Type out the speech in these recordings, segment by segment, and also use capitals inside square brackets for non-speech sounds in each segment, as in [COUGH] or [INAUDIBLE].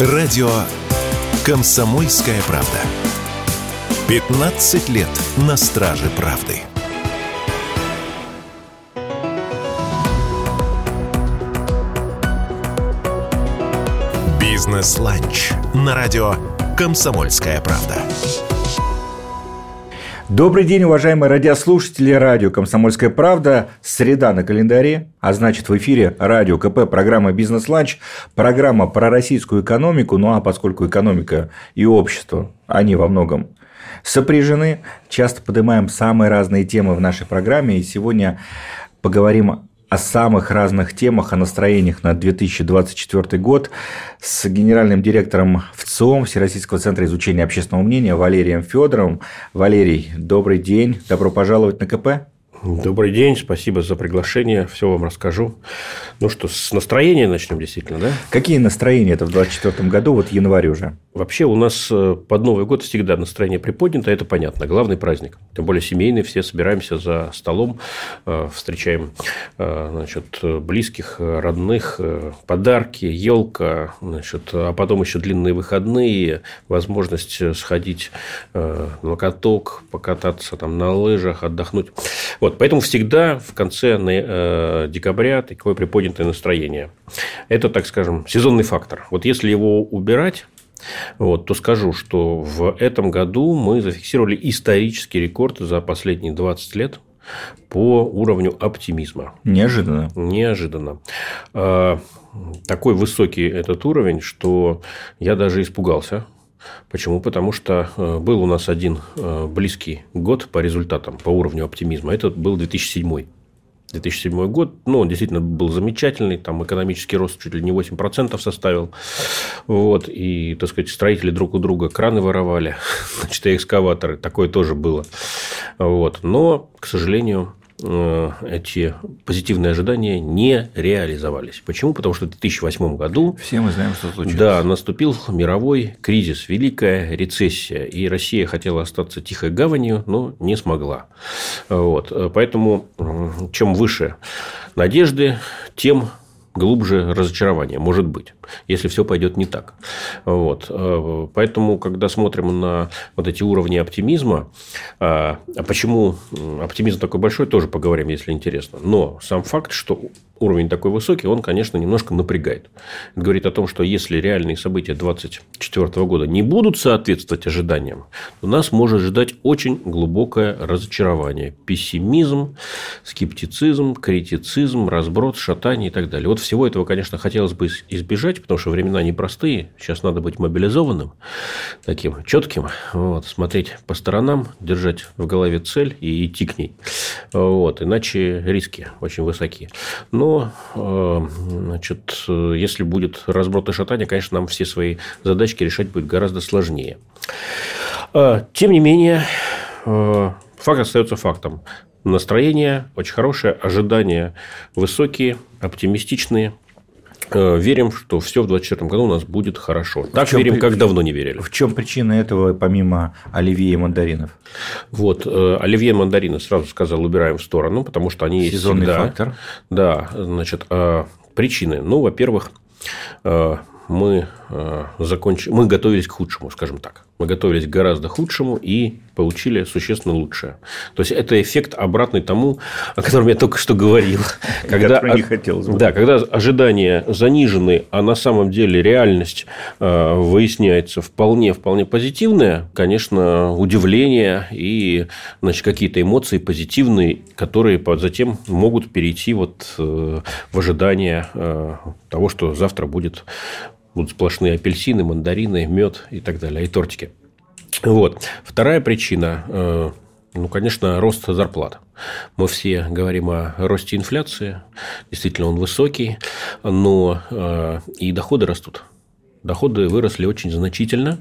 Радио «Комсомольская правда». 15 лет на страже правды. Бизнес-ланч на радио «Комсомольская правда». Добрый день, уважаемые радиослушатели радио «Комсомольская правда». Среда на календаре, а значит в эфире радио КП, программа «Бизнес-ланч», программа про российскую экономику, ну а поскольку экономика и общество, они во многом сопряжены, часто поднимаем самые разные темы в нашей программе, и сегодня поговорим о самых разных темах, о настроениях на 2024 год с генеральным директором ВЦИОМ Всероссийского центра изучения общественного мнения Валерием Федоровым. Валерий, добрый день, добро пожаловать на КП. Добрый день, спасибо за приглашение, все вам расскажу. Ну что, с настроения начнем действительно, да? Какие настроения это в 2024 году, вот январь уже? Вообще у нас э, под Новый год всегда настроение приподнято, это понятно, главный праздник. Тем более семейный, все собираемся за столом, э, встречаем э, значит, близких, родных, подарки, елка, значит, а потом еще длинные выходные, возможность сходить на каток, покататься там на лыжах, отдохнуть. Вот, поэтому всегда в конце декабря такое приподнятое настроение. Это, так скажем, сезонный фактор. Вот если его убирать, вот, то скажу, что в этом году мы зафиксировали исторический рекорд за последние 20 лет по уровню оптимизма. Неожиданно. Неожиданно. А, такой высокий этот уровень, что я даже испугался. Почему? Потому что э, был у нас один э, близкий год по результатам, по уровню оптимизма. Это был 2007. 2007 год, ну, он действительно был замечательный, там экономический рост чуть ли не 8% составил, вот, и, так сказать, строители друг у друга краны воровали, [LAUGHS] значит, и экскаваторы, такое тоже было, вот, но, к сожалению, эти позитивные ожидания не реализовались. Почему? Потому что в 2008 году... Все мы знаем, что случилось. Да, наступил мировой кризис, великая рецессия. И Россия хотела остаться тихой гаванью, но не смогла. Вот. Поэтому, чем выше надежды, тем глубже разочарование, может быть, если все пойдет не так. Вот. Э, поэтому, когда смотрим на вот эти уровни оптимизма, а, а почему оптимизм такой большой, тоже поговорим, если интересно. Но сам факт, что уровень такой высокий, он, конечно, немножко напрягает. Это говорит о том, что если реальные события 2024 года не будут соответствовать ожиданиям, то нас может ждать очень глубокое разочарование, пессимизм, скептицизм, критицизм, разброд, шатание и так далее. Вот всего этого, конечно, хотелось бы избежать, потому что времена непростые. Сейчас надо быть мобилизованным, таким четким, вот, смотреть по сторонам, держать в голове цель и идти к ней. Вот, иначе риски очень высокие. Но Э, значит, если будет разброд и шатание, конечно, нам все свои задачки решать будет гораздо сложнее. Э, тем не менее, э, факт остается фактом. Настроение очень хорошее, ожидания высокие, оптимистичные. Э, верим, что все в 2024 году у нас будет хорошо. Так верим, как давно не верили. В чем причина этого, помимо оливье и мандаринов? Вот, э, оливье и мандарины, сразу сказал, убираем в сторону, потому что они Сезонный есть всегда. фактор. Да, значит, а причины. Ну, во-первых, э, мы закончили, мы готовились к худшему, скажем так. Мы готовились к гораздо худшему и получили существенно лучшее. То есть, это эффект обратный тому, о котором я только что говорил. [LAUGHS] Когда, не хотелось бы. Да, когда ожидания занижены, а на самом деле реальность э, выясняется вполне, вполне позитивная, конечно, удивление и значит, какие-то эмоции позитивные, которые затем могут перейти вот э, в ожидание э, того, что завтра будет будут сплошные апельсины, мандарины, мед и так далее, и тортики. Вот. Вторая причина, э, ну, конечно, рост зарплат. Мы все говорим о росте инфляции. Действительно, он высокий, но э, и доходы растут. Доходы выросли очень значительно,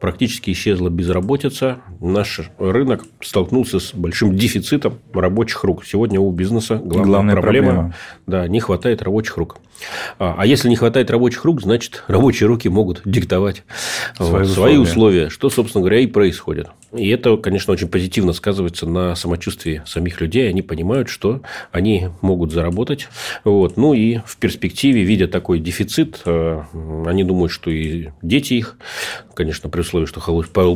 практически исчезла безработица. Наш рынок столкнулся с большим дефицитом рабочих рук. Сегодня у бизнеса главная, главная проблема, проблема да, не хватает рабочих рук. А, а если не хватает рабочих рук, значит, рабочие руки могут диктовать свои, вот, условия. свои условия, что, собственно говоря, и происходит. И это, конечно, очень позитивно сказывается на самочувствии самих людей. Они понимают, что они могут заработать. Вот. Ну, и в перспективе, видя такой дефицит, э, они думают, что и дети их, конечно, при условии, что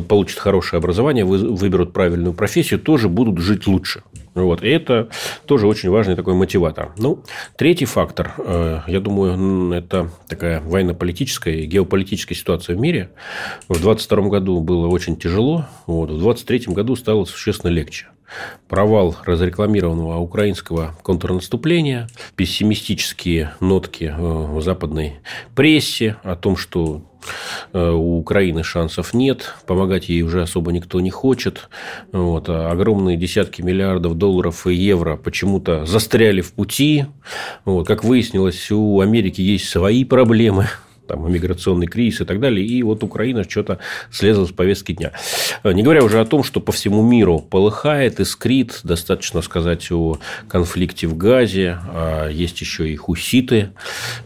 получат хорошее образование, выберут правильную профессию, тоже будут жить лучше. Вот. И это тоже очень важный такой мотиватор. Ну, третий фактор, э, я думаю, это такая военно-политическая и геополитическая ситуация в мире. В 2022 году было очень тяжело, вот. в 2023 году стало существенно легче провал разрекламированного украинского контрнаступления, пессимистические нотки э, в западной прессе о том, что э, у Украины шансов нет, помогать ей уже особо никто не хочет. Вот, а огромные десятки миллиардов долларов и евро почему-то застряли в пути. Вот, как выяснилось, у Америки есть свои проблемы там, миграционный кризис и так далее. И вот Украина что-то слезла с повестки дня. Не говоря уже о том, что по всему миру полыхает, искрит. Достаточно сказать о конфликте в Газе. А есть еще и хуситы.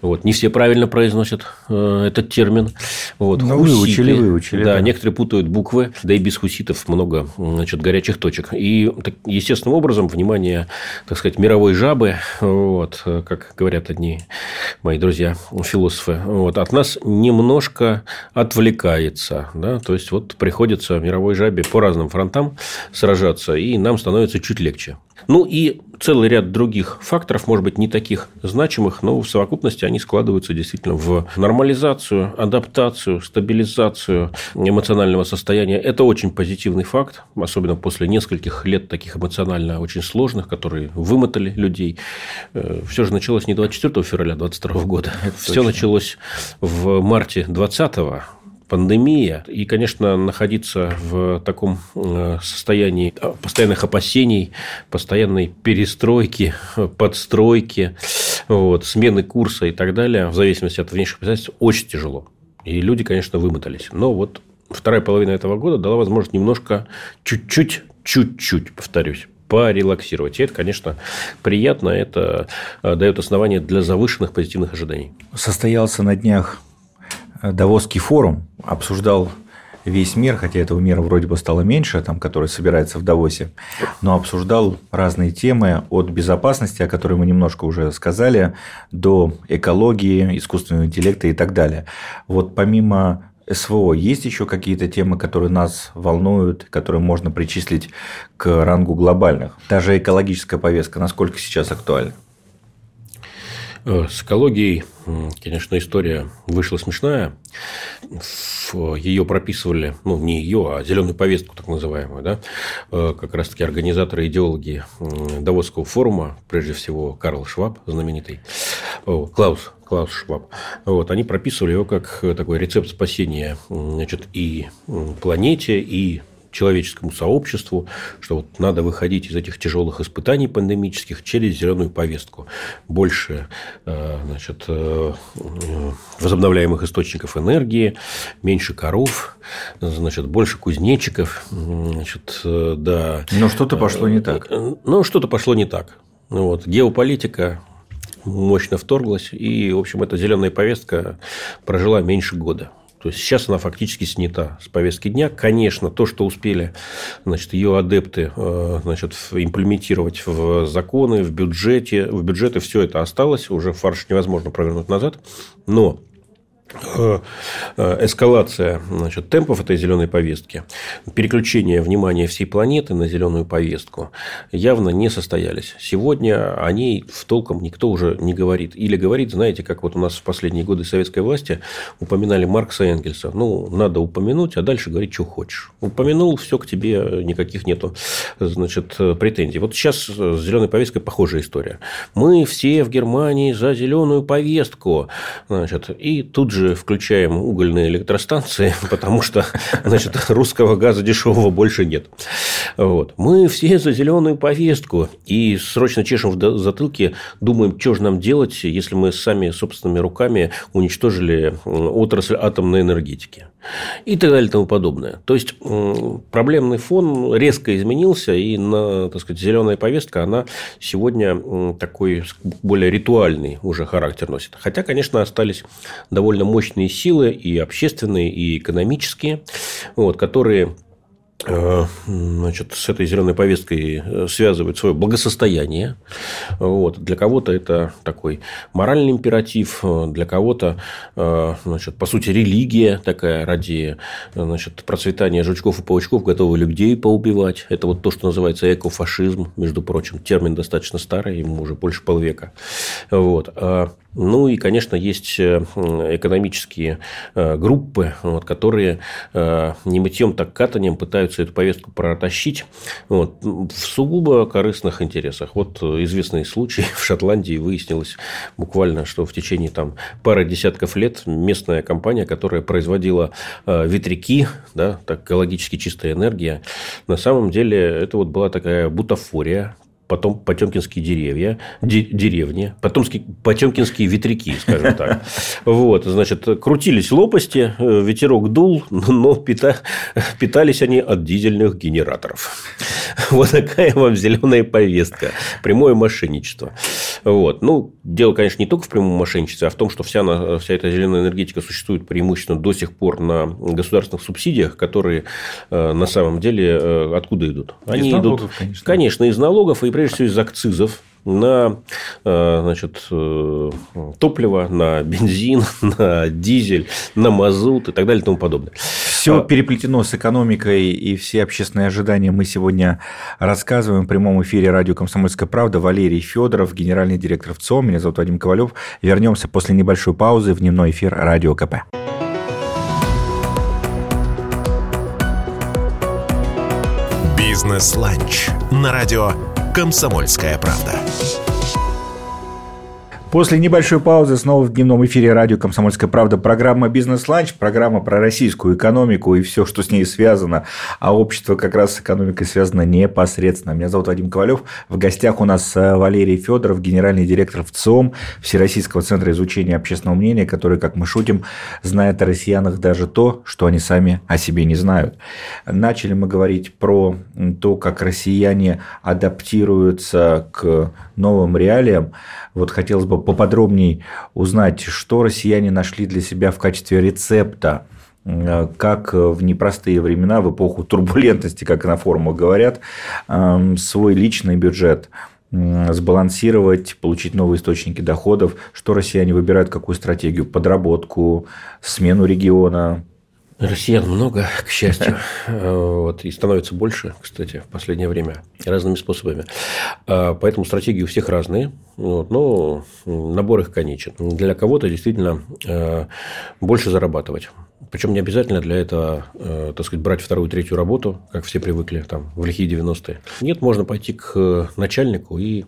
Вот. Не все правильно произносят э, этот термин. Вот. Ну, хуситы. выучили, выучили. Да, да, некоторые путают буквы. Да и без хуситов много значит, горячих точек. И естественным образом внимание, так сказать, мировой жабы, вот, как говорят одни мои друзья философы, вот, от нас немножко отвлекается. Да? То есть, вот приходится мировой жабе по разным фронтам сражаться, и нам становится чуть легче. Ну и целый ряд других факторов, может быть, не таких значимых, но в совокупности они складываются действительно в нормализацию, адаптацию, стабилизацию эмоционального состояния. Это очень позитивный факт, особенно после нескольких лет таких эмоционально очень сложных, которые вымотали людей. Э, Все же началось не 24 февраля 2022 года. Это Все точно. началось в марте 2020 пандемия. И, конечно, находиться в таком э, состоянии постоянных опасений, постоянной перестройки, подстройки, вот, смены курса и так далее, в зависимости от внешних обстоятельств, очень тяжело. И люди, конечно, вымотались. Но вот вторая половина этого года дала возможность немножко, чуть-чуть, чуть-чуть, повторюсь, порелаксировать. И это, конечно, приятно, это э, дает основание для завышенных позитивных ожиданий. Состоялся на днях Давосский форум обсуждал весь мир, хотя этого мира вроде бы стало меньше, там, который собирается в Давосе, но обсуждал разные темы от безопасности, о которой мы немножко уже сказали, до экологии, искусственного интеллекта и так далее. Вот помимо СВО есть еще какие-то темы, которые нас волнуют, которые можно причислить к рангу глобальных? Даже экологическая повестка, насколько сейчас актуальна? Э, с экологией, конечно, история вышла смешная. Ее прописывали, ну, не ее, а зеленую повестку, так называемую, да, э, как раз-таки организаторы, идеологи Давосского форума, прежде всего Карл Шваб, знаменитый, Клаус, Клаус Шваб. Вот, они прописывали его как такой рецепт спасения значит, и планете, и человеческому сообществу, что вот надо выходить из этих тяжелых испытаний пандемических через зеленую повестку. Больше э, значит, э, возобновляемых источников энергии, меньше коров, значит, больше кузнечиков. Значит, э, да. Но что-то пошло не так. Ну, что-то пошло не так. Вот. Геополитика мощно вторглась, и, в общем, эта зеленая повестка прожила меньше года. То есть сейчас она фактически снята с повестки дня. Конечно, то, что успели значит, ее адепты э, значит, имплементировать в законы, в бюджете, в бюджеты, все это осталось. Уже фарш невозможно провернуть назад. Но эскалация значит, темпов этой зеленой повестки, переключение внимания всей планеты на зеленую повестку явно не состоялись. Сегодня о ней в толком никто уже не говорит. Или говорит, знаете, как вот у нас в последние годы советской власти упоминали Маркса и Энгельса. Ну, надо упомянуть, а дальше говорить, что хочешь. Упомянул, все к тебе, никаких нету значит, претензий. Вот сейчас с зеленой повесткой похожая история. Мы все в Германии за зеленую повестку. Значит, и тут же же включаем угольные электростанции, [LAUGHS] потому что значит, русского газа дешевого больше нет. Вот. Мы все за зеленую повестку и срочно чешем в затылке, думаем, что же нам делать, если мы сами собственными руками уничтожили отрасль атомной энергетики. И так далее и тому подобное. То есть, проблемный фон резко изменился, и на, так сказать, зеленая повестка, она сегодня такой более ритуальный уже характер носит. Хотя, конечно, остались довольно мощные силы и общественные, и экономические, вот, которые значит, с этой зеленой повесткой э, связывают свое благосостояние. Вот. Для кого-то это такой моральный императив, э, для кого-то, значит, по сути, религия такая ради значит, процветания жучков и паучков готовы людей поубивать. Это вот то, что называется экофашизм, между прочим. Термин достаточно старый, ему уже больше полвека. Вот. Ну и, конечно, есть э, экономические э, группы, вот, которые э, не мытьем, так катанием пытаются эту повестку протащить вот, в сугубо корыстных интересах. Вот известный случай [LAUGHS] в Шотландии выяснилось буквально, что в течение там, пары десятков лет местная компания, которая производила ветряки, да, так экологически чистая энергия, на самом деле это вот была такая бутафория, потом потемкинские деревья, де, деревни, потомские, потемкинские ветряки, скажем так. [LAUGHS] Вот, значит, крутились лопасти, э, ветерок дул, но пита, питались они от дизельных генераторов. [LAUGHS] Вот такая вам зеленая повестка. Прямое мошенничество. Вот. Ну, дело, конечно, не только в прямом мошенничестве, а в том, что вся, вся эта зеленая энергетика существует преимущественно до сих пор на государственных субсидиях, которые э, на самом деле э, откуда идут? Они из налогов, идут, конечно. конечно, из налогов и прежде всего из акцизов на э, значит, э, топливо, на бензин, [LAUGHS] на дизель, на мазут и так далее и тому подобное. Все а переплетено с экономикой и все общественные ожидания мы сегодня рассказываем в прямом эфире радио «Комсомольская правда». Валерий Федоров, генеральный директор ВЦО. Меня зовут Вадим Ковалев. Вернемся после небольшой паузы в дневной эфир радио КП. Бизнес-ланч на радио «Комсомольская правда». После небольшой паузы снова в дневном эфире радио «Комсомольская правда» программа «Бизнес-ланч», программа про российскую экономику и все, что с ней связано. А общество как раз с экономикой связано непосредственно. Меня зовут Вадим Ковалев. В гостях у нас э, Валерий Федоров, генеральный директор ВЦИОМ, Всероссийского центра изучения общественного мнения, который, как мы шутим, знает о россиянах даже то, что они сами о себе не знают. Начали мы говорить про то, как россияне адаптируются к новым реалиям. Вот хотелось бы поподробнее узнать, что россияне нашли для себя в качестве рецепта э, как в непростые времена, в эпоху турбулентности, как на форумах говорят, эм, свой личный бюджет сбалансировать, получить новые источники доходов, что россияне выбирают, какую стратегию, подработку, смену региона, Россиян много, к счастью. Вот, и становится больше, кстати, в последнее время разными способами. Поэтому стратегии у всех разные, вот, но набор их конечен. Для кого-то действительно э, больше зарабатывать. Причем не обязательно для этого, э, так сказать, брать вторую, третью работу, как все привыкли там, в лихие 90-е. Нет, можно пойти к начальнику и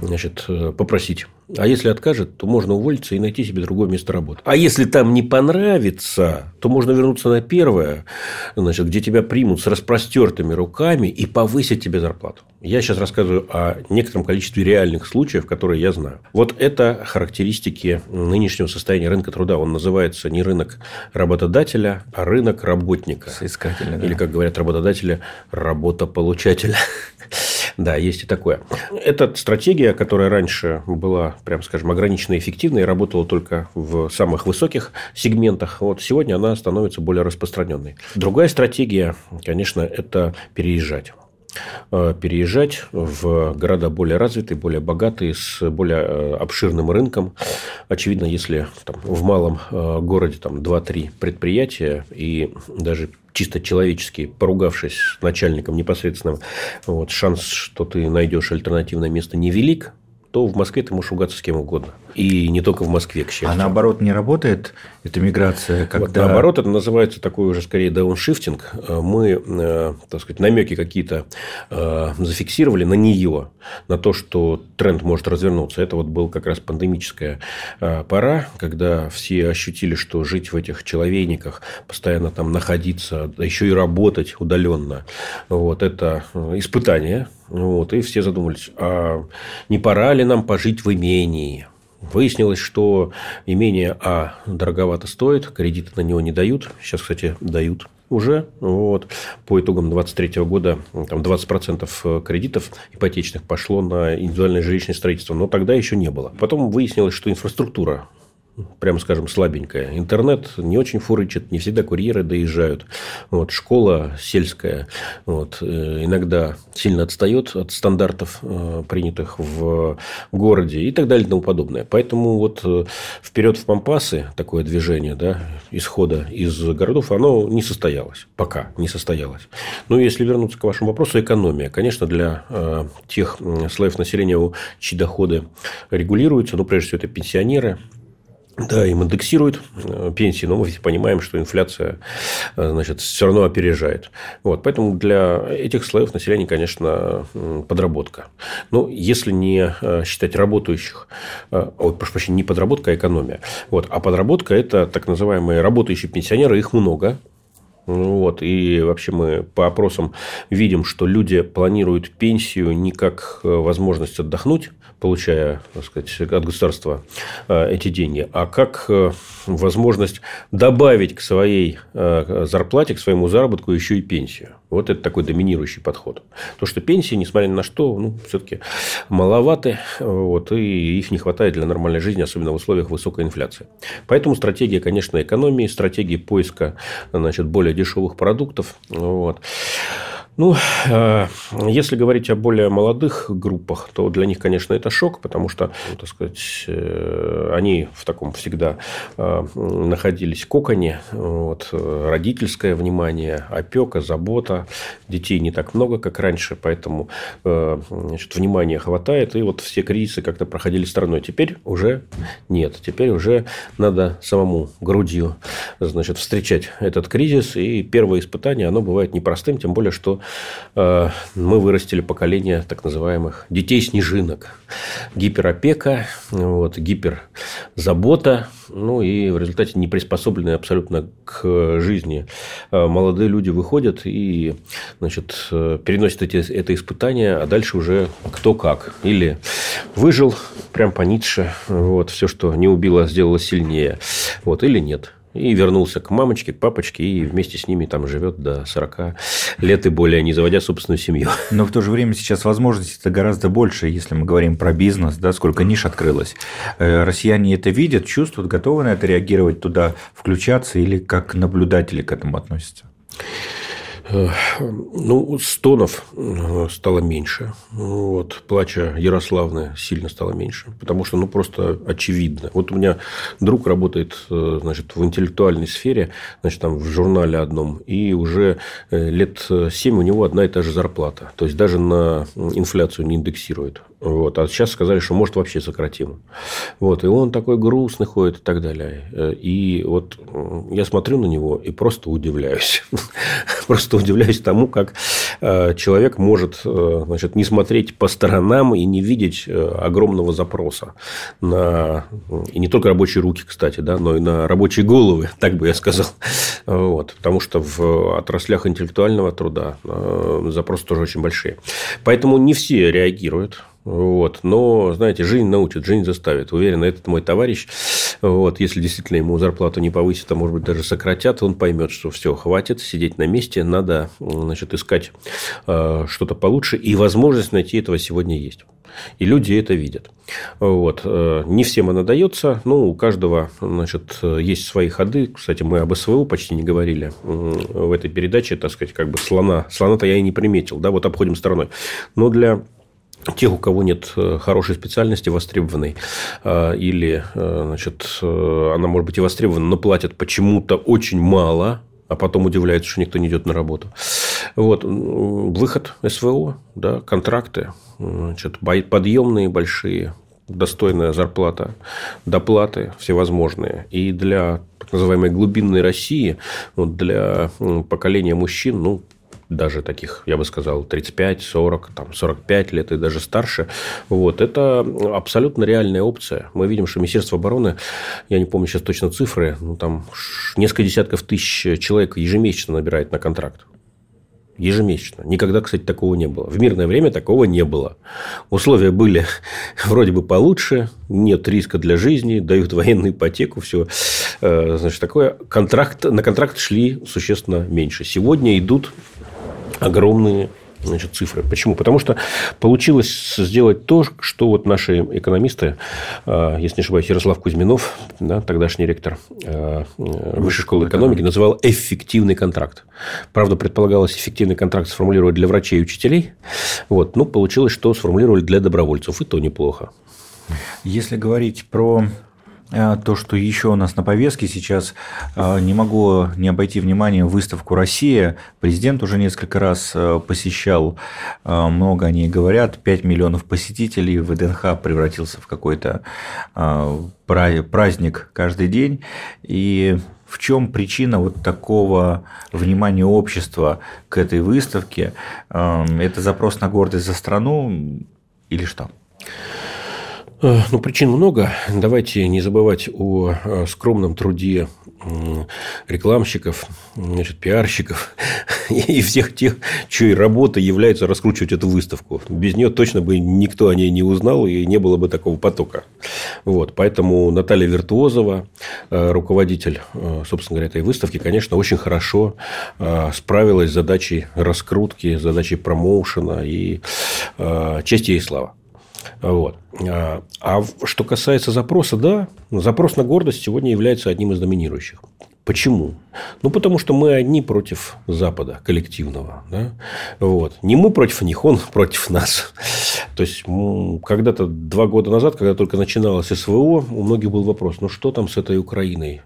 значит, э, попросить а если откажет, то можно уволиться и найти себе другое место работы. А если там не понравится, то можно вернуться на первое, значит, где тебя примут с распростертыми руками и повысить тебе зарплату. Я сейчас рассказываю о некотором количестве реальных случаев, которые я знаю. Вот это характеристики нынешнего состояния рынка труда. Он называется не рынок работодателя, а рынок работника. Соискателя, да. Или, как говорят работодатели, работополучателя. [LAUGHS] Да, есть и такое. Это стратегия, которая раньше была, прям скажем, ограниченно эффективной и работала только в самых высоких сегментах. Вот сегодня она становится более распространенной. Другая стратегия, конечно, это переезжать переезжать в города более развитые, более богатые, с более э, обширным рынком. Очевидно, если там, в малом э, городе там, 2-3 предприятия и даже чисто человечески, поругавшись с начальником непосредственным, вот, шанс, что ты найдешь альтернативное место невелик, то в Москве ты можешь ругаться с кем угодно. И не только в Москве, к счастью. А наоборот не работает эта миграция, когда... Вот наоборот, это называется такой уже скорее дауншифтинг. Мы, э, так сказать, намеки какие-то э, зафиксировали на нее, на то, что тренд может развернуться. Это вот был как раз пандемическая э, пора, когда все ощутили, что жить в этих человейниках, постоянно там находиться, да еще и работать удаленно, вот это испытание. Вот, и все задумались, а не пора ли нам пожить в имении? Выяснилось, что имение А дороговато стоит, кредиты на него не дают. Сейчас, кстати, дают уже. Вот. По итогам 2023 года там 20% кредитов ипотечных пошло на индивидуальное жилищное строительство, но тогда еще не было. Потом выяснилось, что инфраструктура прямо скажем, слабенькая. Интернет не очень фурычит, не всегда курьеры доезжают. Вот, школа сельская вот, э, иногда сильно отстает от стандартов, э, принятых в городе и так далее и тому подобное. Поэтому вот э, вперед в Пампасы такое движение да, исхода из городов, оно не состоялось. Пока не состоялось. Но если вернуться к вашему вопросу, экономия. Конечно, для тех слоев населения, чьи доходы регулируются, ну, прежде всего, это пенсионеры, да, им индексируют э, пенсии, но мы все понимаем, что инфляция э, значит, все равно опережает. Вот, поэтому для этих слоев населения, конечно, подработка. Но если не э, считать работающих, ой, прошу прощения, не подработка, а экономия. Вот, а подработка – это так называемые работающие пенсионеры, их много, вот. И вообще мы по опросам видим, что люди планируют пенсию не как возможность отдохнуть, получая так сказать, от государства э, эти деньги, а как э, возможность добавить к своей э, зарплате, к своему заработку еще и пенсию. Вот это такой доминирующий подход. То, что пенсии, несмотря на что, ну, все-таки маловаты, вот, и их не хватает для нормальной жизни, особенно в условиях высокой инфляции. Поэтому стратегия, конечно, экономии, стратегия поиска значит, более дешевых продуктов. Вот. Ну, э, если говорить о более молодых группах, то для них, конечно, это шок, потому что, ну, так сказать, э, они в таком всегда э, находились коконе, вот, родительское внимание, опека, забота, детей не так много, как раньше, поэтому значит, внимания хватает, и вот все кризисы как-то проходили стороной. Теперь уже нет, теперь уже надо самому грудью значит, встречать этот кризис, и первое испытание, оно бывает непростым, тем более, что мы вырастили поколение так называемых детей-снежинок. Гиперопека, вот, гиперзабота, ну и в результате не приспособленные абсолютно к жизни э, молодые люди выходят и значит, э, переносят эти, это испытание, а дальше уже кто как. Или выжил, прям по Ницше, вот, все, что не убило, сделало сильнее, вот, или нет. И вернулся к мамочке, к папочке, и вместе с ними там живет до 40 лет и более, не заводя собственную семью. Но в то же время сейчас возможностей это гораздо больше, если мы говорим про бизнес, да, сколько ниш открылось. Э, россияне это видят, чувствуют, готовы на это реагировать, туда включаться или как наблюдатели к этому относятся? Ну, стонов э, стало меньше. Вот, плача Ярославны сильно стало меньше. Потому что, ну, просто очевидно. Вот у меня друг работает, э, значит, в интеллектуальной сфере, значит, там в журнале одном, и уже э, лет семь у него одна и та же зарплата. То есть, даже на инфляцию не индексирует. Вот. А сейчас сказали, что может вообще сократим. Вот. И он такой грустный ходит и так далее. И вот я смотрю на него и просто удивляюсь. [LAUGHS] Просто удивляюсь тому, как э, человек может э, значит, не смотреть по сторонам и не видеть э, огромного запроса на и не только рабочие руки, кстати, да, но и на рабочие головы, [LAUGHS] так бы я сказал. Вот. Потому что в отраслях интеллектуального труда запросы тоже очень большие. Поэтому не все реагируют вот. Но, знаете, жизнь научит, жизнь заставит. Уверен, этот мой товарищ, вот, если действительно ему зарплату не повысят, а может быть даже сократят, он поймет, что все, хватит сидеть на месте, надо значит, искать э, что-то получше, и возможность найти этого сегодня есть. И люди это видят. Вот. Э, не всем она дается, но у каждого значит, есть свои ходы. Кстати, мы об СВО почти не говорили в этой передаче, так сказать, как бы слона. Слона-то я и не приметил, да, вот обходим стороной. Но для тех, у кого нет э, хорошей специальности востребованной, э, или э, значит, она может быть и востребована, но платят почему-то очень мало, а потом удивляется, что никто не идет на работу. Вот. Выход СВО, да, контракты, значит, подъемные большие, достойная зарплата, доплаты всевозможные. И для так называемой глубинной России, вот для поколения мужчин, ну, даже таких, я бы сказал, 35, 40, там, 45 лет и даже старше. Вот. Это абсолютно реальная опция. Мы видим, что Министерство обороны, я не помню сейчас точно цифры, ну, там несколько десятков тысяч человек ежемесячно набирает на контракт. Ежемесячно. Никогда, кстати, такого не было. В мирное время такого не было. Условия были [LAUGHS] вроде бы получше, нет риска для жизни, дают военную ипотеку, все. Э, значит, такое контракт, на контракт шли существенно меньше. Сегодня идут огромные значит, цифры. Почему? Потому что получилось сделать то, что вот наши экономисты, а, если не ошибаюсь, Ярослав Кузьминов, да, тогдашний ректор а, Высшей школы экономики, называл эффективный контракт. Правда, предполагалось эффективный контракт сформулировать для врачей и учителей. Вот. Ну, получилось, что сформулировали для добровольцев. И то неплохо. Если говорить про то, что еще у нас на повестке сейчас, а, не могу не обойти внимание выставку «Россия». Президент уже несколько раз а, посещал, много о ней говорят, 5 миллионов посетителей, ВДНХ превратился в какой-то праздник каждый день. И в чем причина вот такого внимания общества к этой выставке? Это запрос на гордость за страну или что? Э, ну, причин много. Давайте не забывать о э, скромном труде рекламщиков, значит, пиарщиков [LAUGHS] и всех тех, чьей работа является раскручивать эту выставку. Без нее точно бы никто о ней не узнал и не было бы такого потока. Вот. Поэтому Наталья Виртуозова, э, руководитель, собственно говоря, этой выставки, конечно, очень хорошо справилась с задачей раскрутки, задачей промоушена и честь ей слава. Вот. А, а что касается запроса, да, запрос на гордость сегодня является одним из доминирующих. Почему? Ну, потому что мы одни против Запада коллективного. Да? Вот. Не мы против них, он [LAUGHS] против нас. То есть, когда-то два года назад, когда только начиналось СВО, у многих был вопрос, ну, что там с этой Украиной?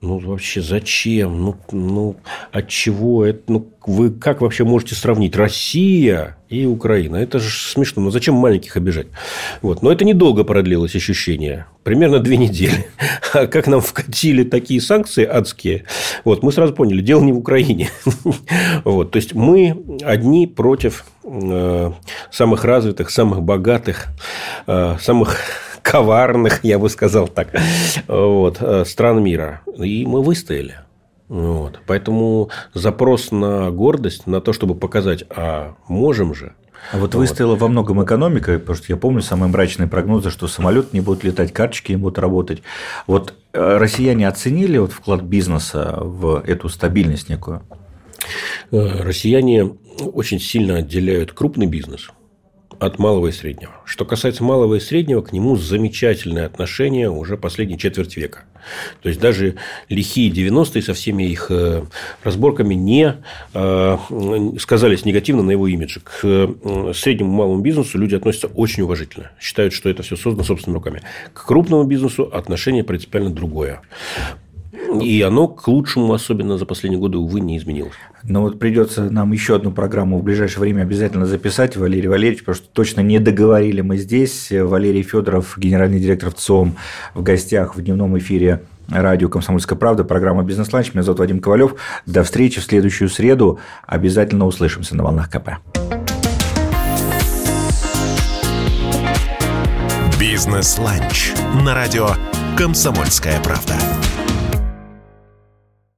Ну, вообще, зачем? Ну, ну от чего? Это, ну, вы как вообще можете сравнить Россия и Украина? Это же смешно. Ну, зачем маленьких обижать? Вот. Но это недолго продлилось ощущение. Примерно две недели. [LAUGHS] А как нам вкатили такие санкции адские, вот, мы сразу поняли, дело не в Украине. [LAUGHS] Вот, то есть, мы одни против э, самых развитых, самых богатых, э, самых коварных, я бы сказал так, вот, э, стран мира. И мы выстояли. Вот. Поэтому запрос на гордость, на то, чтобы показать, а можем же, а вот, вот выстояла во многом экономика, потому что я помню самые мрачные прогнозы, что самолет не будет летать, карточки не будут работать. Вот э, россияне оценили вот вклад бизнеса в эту стабильность некую? Э, россияне очень сильно отделяют крупный бизнес – от малого и среднего. Что касается малого и среднего, к нему замечательное отношение уже последней четверть века. То есть, даже лихие 90-е со всеми их э, разборками не э, сказались негативно на его имидже. К э, среднему малому бизнесу люди относятся очень уважительно. Считают, что это все создано собственными руками. К крупному бизнесу отношение принципиально другое. И оно к лучшему, особенно за последние годы, увы, не изменилось. Но вот придется нам еще одну программу в ближайшее время обязательно записать, Валерий Валерьевич, потому что точно не договорили мы здесь. Валерий Федоров, генеральный директор ВЦИОМ, в гостях в дневном эфире радио «Комсомольская правда», программа «Бизнес-ланч». Меня зовут Вадим Ковалев. До встречи в следующую среду. Обязательно услышимся на волнах КП. «Бизнес-ланч» на радио «Комсомольская правда».